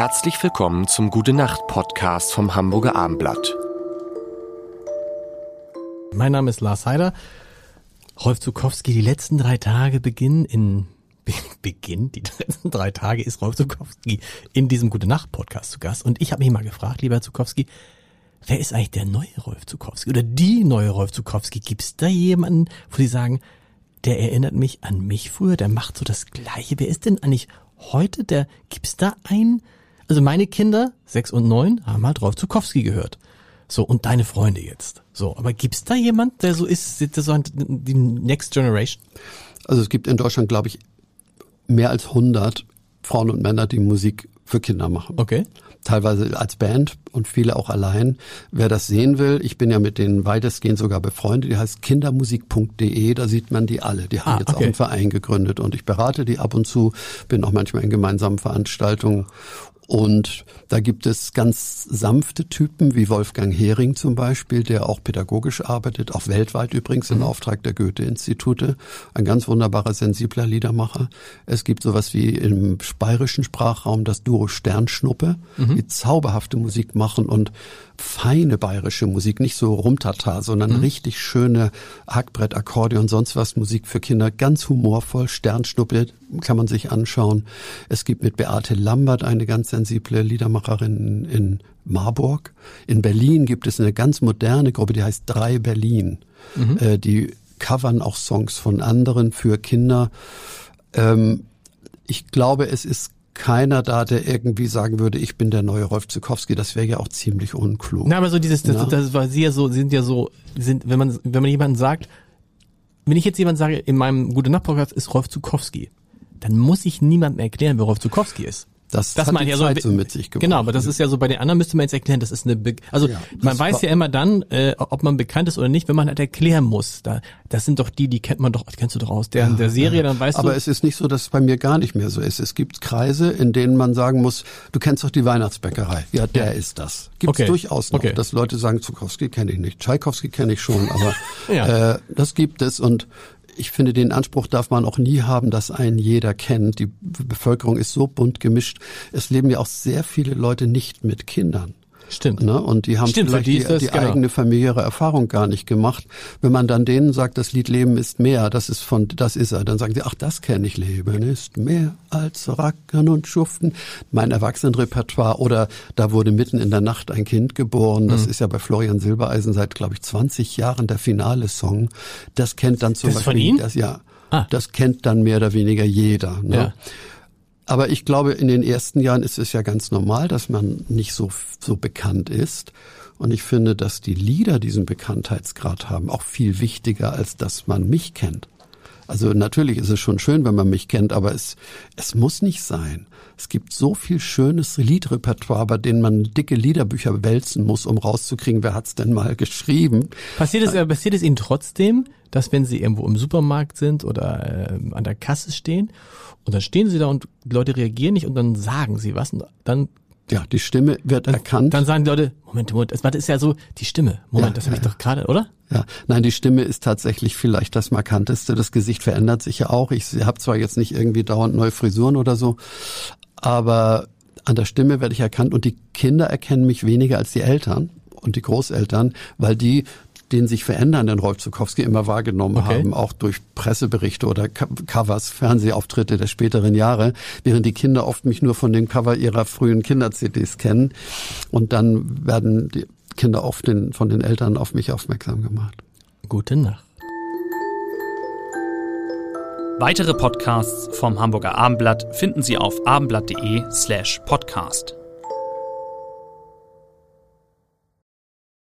Herzlich willkommen zum Gute Nacht Podcast vom Hamburger Armblatt. Mein Name ist Lars Heider. Rolf Zukowski, die letzten drei Tage beginnen in Beginn, die letzten drei Tage ist Rolf Zukowski in diesem Gute Nacht Podcast zu Gast und ich habe mich mal gefragt, lieber Zukowski, wer ist eigentlich der neue Rolf Zukowski oder die neue Rolf Zukowski? Gibt es da jemanden, wo Sie sagen, der erinnert mich an mich früher, der macht so das Gleiche. Wer ist denn eigentlich heute der, gibt's da einen? Also meine Kinder, sechs und neun, haben halt Rolf Zukowski gehört. So, und deine Freunde jetzt. So, aber gibt's da jemand, der so ist, der so die Next Generation? Also es gibt in Deutschland, glaube ich, mehr als 100 Frauen und Männer, die Musik für Kinder machen. Okay. Teilweise als Band und viele auch allein. Wer das sehen will, ich bin ja mit denen weitestgehend sogar befreundet, die heißt kindermusik.de, da sieht man die alle. Die haben ah, jetzt okay. auch einen Verein gegründet und ich berate die ab und zu, bin auch manchmal in gemeinsamen Veranstaltungen und da gibt es ganz sanfte Typen wie Wolfgang Hering zum Beispiel, der auch pädagogisch arbeitet, auch weltweit übrigens im mhm. Auftrag der Goethe-Institute. Ein ganz wunderbarer, sensibler Liedermacher. Es gibt sowas wie im bayerischen Sprachraum das Duo Sternschnuppe, mhm. die zauberhafte Musik machen und feine bayerische Musik, nicht so rumtata, sondern mhm. richtig schöne Hackbrett, Akkordeon, sonst was Musik für Kinder, ganz humorvoll, Sternschnuppe kann man sich anschauen. Es gibt mit Beate Lambert eine ganz sensible Liedermacherin in Marburg. In Berlin gibt es eine ganz moderne Gruppe, die heißt Drei Berlin. Mhm. Äh, die covern auch Songs von anderen für Kinder. Ähm, ich glaube, es ist keiner da, der irgendwie sagen würde, ich bin der neue Rolf Zukowski. Das wäre ja auch ziemlich unklug. Na, aber so dieses, das, das war sie ja so, sind ja so, sind, wenn man, wenn man jemanden sagt, wenn ich jetzt jemand sage, in meinem Gute Nacht Podcast ist Rolf Zukowski, dann muss ich niemandem erklären, wer Rolf Zukowski ist. Das, das hat man ja Zeit so, so mit sich gebracht. Genau, aber das ist ja so bei den anderen müsste man jetzt erklären, das ist eine Be also ja, man weiß ja immer dann, äh, ob man bekannt ist oder nicht, wenn man halt erklären muss. Da das sind doch die, die kennt man doch, kennst du doch aus der, ja, der Serie, dann weißt aber du. Aber es ist nicht so, dass es bei mir gar nicht mehr so ist. Es gibt Kreise, in denen man sagen muss, du kennst doch die Weihnachtsbäckerei. Ja, der ist das. Gibt es okay. durchaus noch, okay. dass Leute sagen, Zukowski kenne ich nicht, Tschaikowski kenne ich schon, aber äh, das gibt es und ich finde, den Anspruch darf man auch nie haben, dass einen jeder kennt. Die Bevölkerung ist so bunt gemischt. Es leben ja auch sehr viele Leute nicht mit Kindern. Stimmt. Ne? Und die haben Stimmt, vielleicht die, die genau. eigene familiäre Erfahrung gar nicht gemacht. Wenn man dann denen sagt, das Lied Leben ist mehr, das ist von, das ist er, dann sagen sie, ach, das kenne ich. Leben ist mehr als Rackern und Schuften. Mein Erwachsenenrepertoire oder da wurde mitten in der Nacht ein Kind geboren. Das mhm. ist ja bei Florian Silbereisen seit, glaube ich, 20 Jahren der finale Song. Das kennt dann zum das Beispiel, von ihm? das ja, ah. das kennt dann mehr oder weniger jeder. Ne? Ja. Aber ich glaube, in den ersten Jahren ist es ja ganz normal, dass man nicht so, so bekannt ist. Und ich finde, dass die Lieder diesen Bekanntheitsgrad haben, auch viel wichtiger, als dass man mich kennt. Also natürlich ist es schon schön, wenn man mich kennt, aber es, es muss nicht sein. Es gibt so viel schönes Liedrepertoire, bei denen man dicke Liederbücher wälzen muss, um rauszukriegen, wer hat's denn mal geschrieben. Passiert es, äh, passiert es Ihnen trotzdem, dass wenn Sie irgendwo im Supermarkt sind oder äh, an der Kasse stehen und dann stehen sie da und Leute reagieren nicht und dann sagen sie was und dann ja, die Stimme wird erkannt. Dann sagen die Leute, Moment, Moment, das ist ja so die Stimme. Moment, ja, das habe ich doch gerade, oder? Ja, nein, die Stimme ist tatsächlich vielleicht das markanteste. Das Gesicht verändert sich ja auch. Ich habe zwar jetzt nicht irgendwie dauernd neue Frisuren oder so, aber an der Stimme werde ich erkannt und die Kinder erkennen mich weniger als die Eltern und die Großeltern, weil die den sich verändernden Rolf Zukowski immer wahrgenommen okay. haben, auch durch Presseberichte oder Covers, Fernsehauftritte der späteren Jahre, während die Kinder oft mich nur von den Cover ihrer frühen Kinder-CDs kennen. Und dann werden die Kinder oft den, von den Eltern auf mich aufmerksam gemacht. Gute Nacht. Weitere Podcasts vom Hamburger Abendblatt finden Sie auf abendblatt.de slash podcast.